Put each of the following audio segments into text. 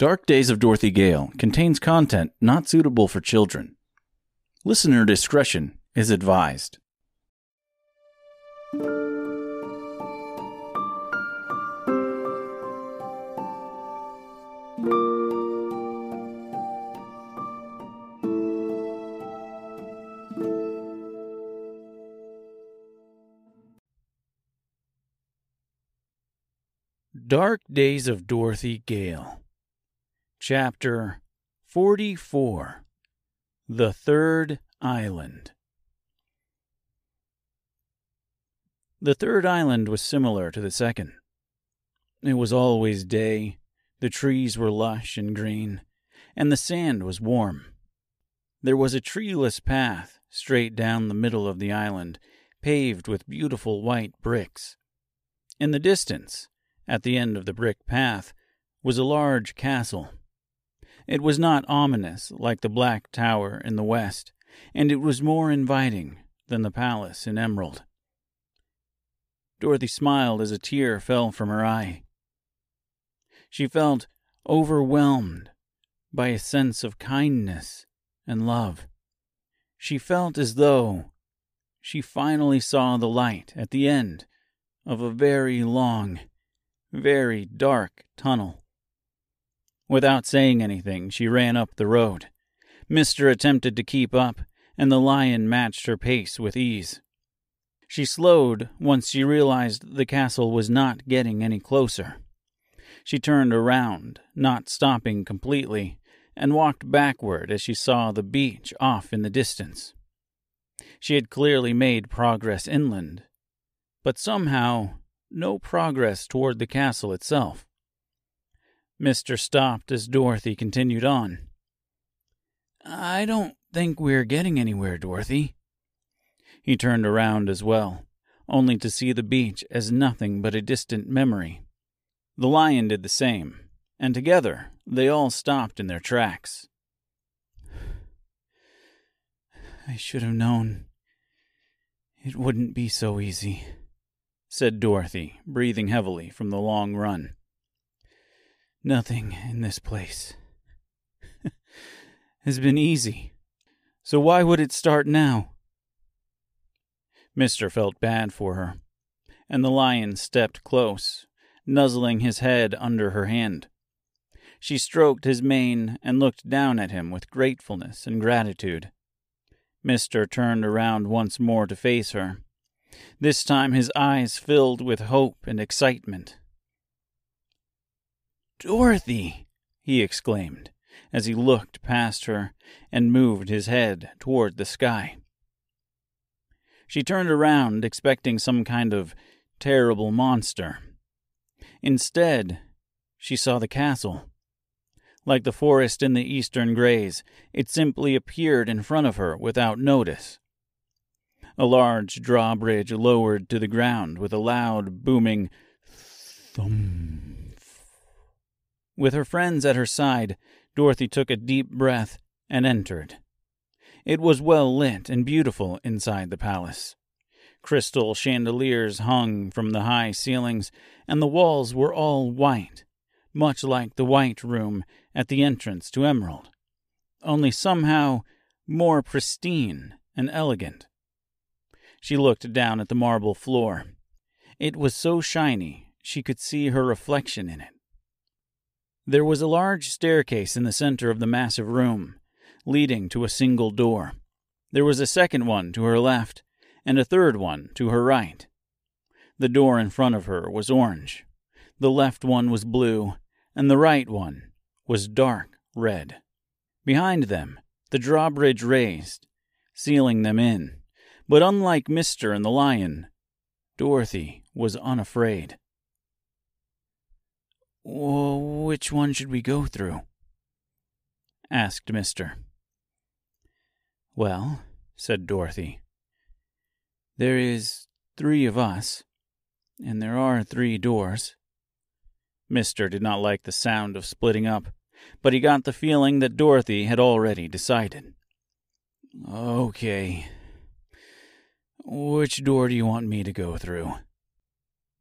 Dark Days of Dorothy Gale contains content not suitable for children. Listener discretion is advised. Dark Days of Dorothy Gale, Chapter 44 The Third Island. The third island was similar to the second. It was always day, the trees were lush and green, and the sand was warm. There was a treeless path straight down the middle of the island, paved with beautiful white bricks. In the distance, at the end of the brick path was a large castle. It was not ominous like the Black Tower in the west, and it was more inviting than the palace in Emerald. Dorothy smiled as a tear fell from her eye. She felt overwhelmed by a sense of kindness and love. She felt as though she finally saw the light at the end of a very long very dark tunnel. Without saying anything, she ran up the road. Mister attempted to keep up, and the lion matched her pace with ease. She slowed once she realized the castle was not getting any closer. She turned around, not stopping completely, and walked backward as she saw the beach off in the distance. She had clearly made progress inland, but somehow no progress toward the castle itself. Mister stopped as Dorothy continued on. I don't think we're getting anywhere, Dorothy. He turned around as well, only to see the beach as nothing but a distant memory. The lion did the same, and together they all stopped in their tracks. I should have known it wouldn't be so easy said Dorothy, breathing heavily from the long run. Nothing in this place has been easy. So why would it start now? Mister felt bad for her, and the lion stepped close, nuzzling his head under her hand. She stroked his mane and looked down at him with gratefulness and gratitude. Mister turned around once more to face her this time his eyes filled with hope and excitement. Dorothy! he exclaimed as he looked past her and moved his head toward the sky. She turned around, expecting some kind of terrible monster. Instead, she saw the castle. Like the forest in the eastern grays, it simply appeared in front of her without notice. A large drawbridge lowered to the ground with a loud, booming thump. With her friends at her side, Dorothy took a deep breath and entered. It was well lit and beautiful inside the palace. Crystal chandeliers hung from the high ceilings, and the walls were all white, much like the White Room at the entrance to Emerald, only somehow more pristine and elegant. She looked down at the marble floor. It was so shiny she could see her reflection in it. There was a large staircase in the center of the massive room, leading to a single door. There was a second one to her left, and a third one to her right. The door in front of her was orange. The left one was blue, and the right one was dark red. Behind them, the drawbridge raised, sealing them in. But unlike Mister and the lion, Dorothy was unafraid. Which one should we go through? asked Mister. Well, said Dorothy, there is three of us, and there are three doors. Mister did not like the sound of splitting up, but he got the feeling that Dorothy had already decided. Okay, which door do you want me to go through?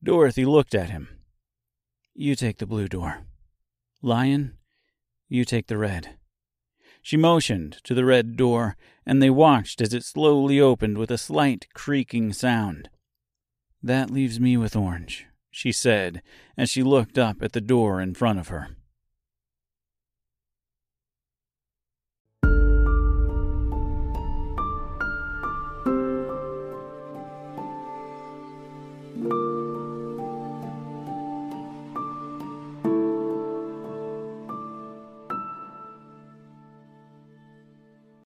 Dorothy looked at him. You take the blue door. Lion, You take the red. She motioned to the red door, and they watched as it slowly opened with a slight creaking sound. That leaves me with orange, she said as she looked up at the door in front of her.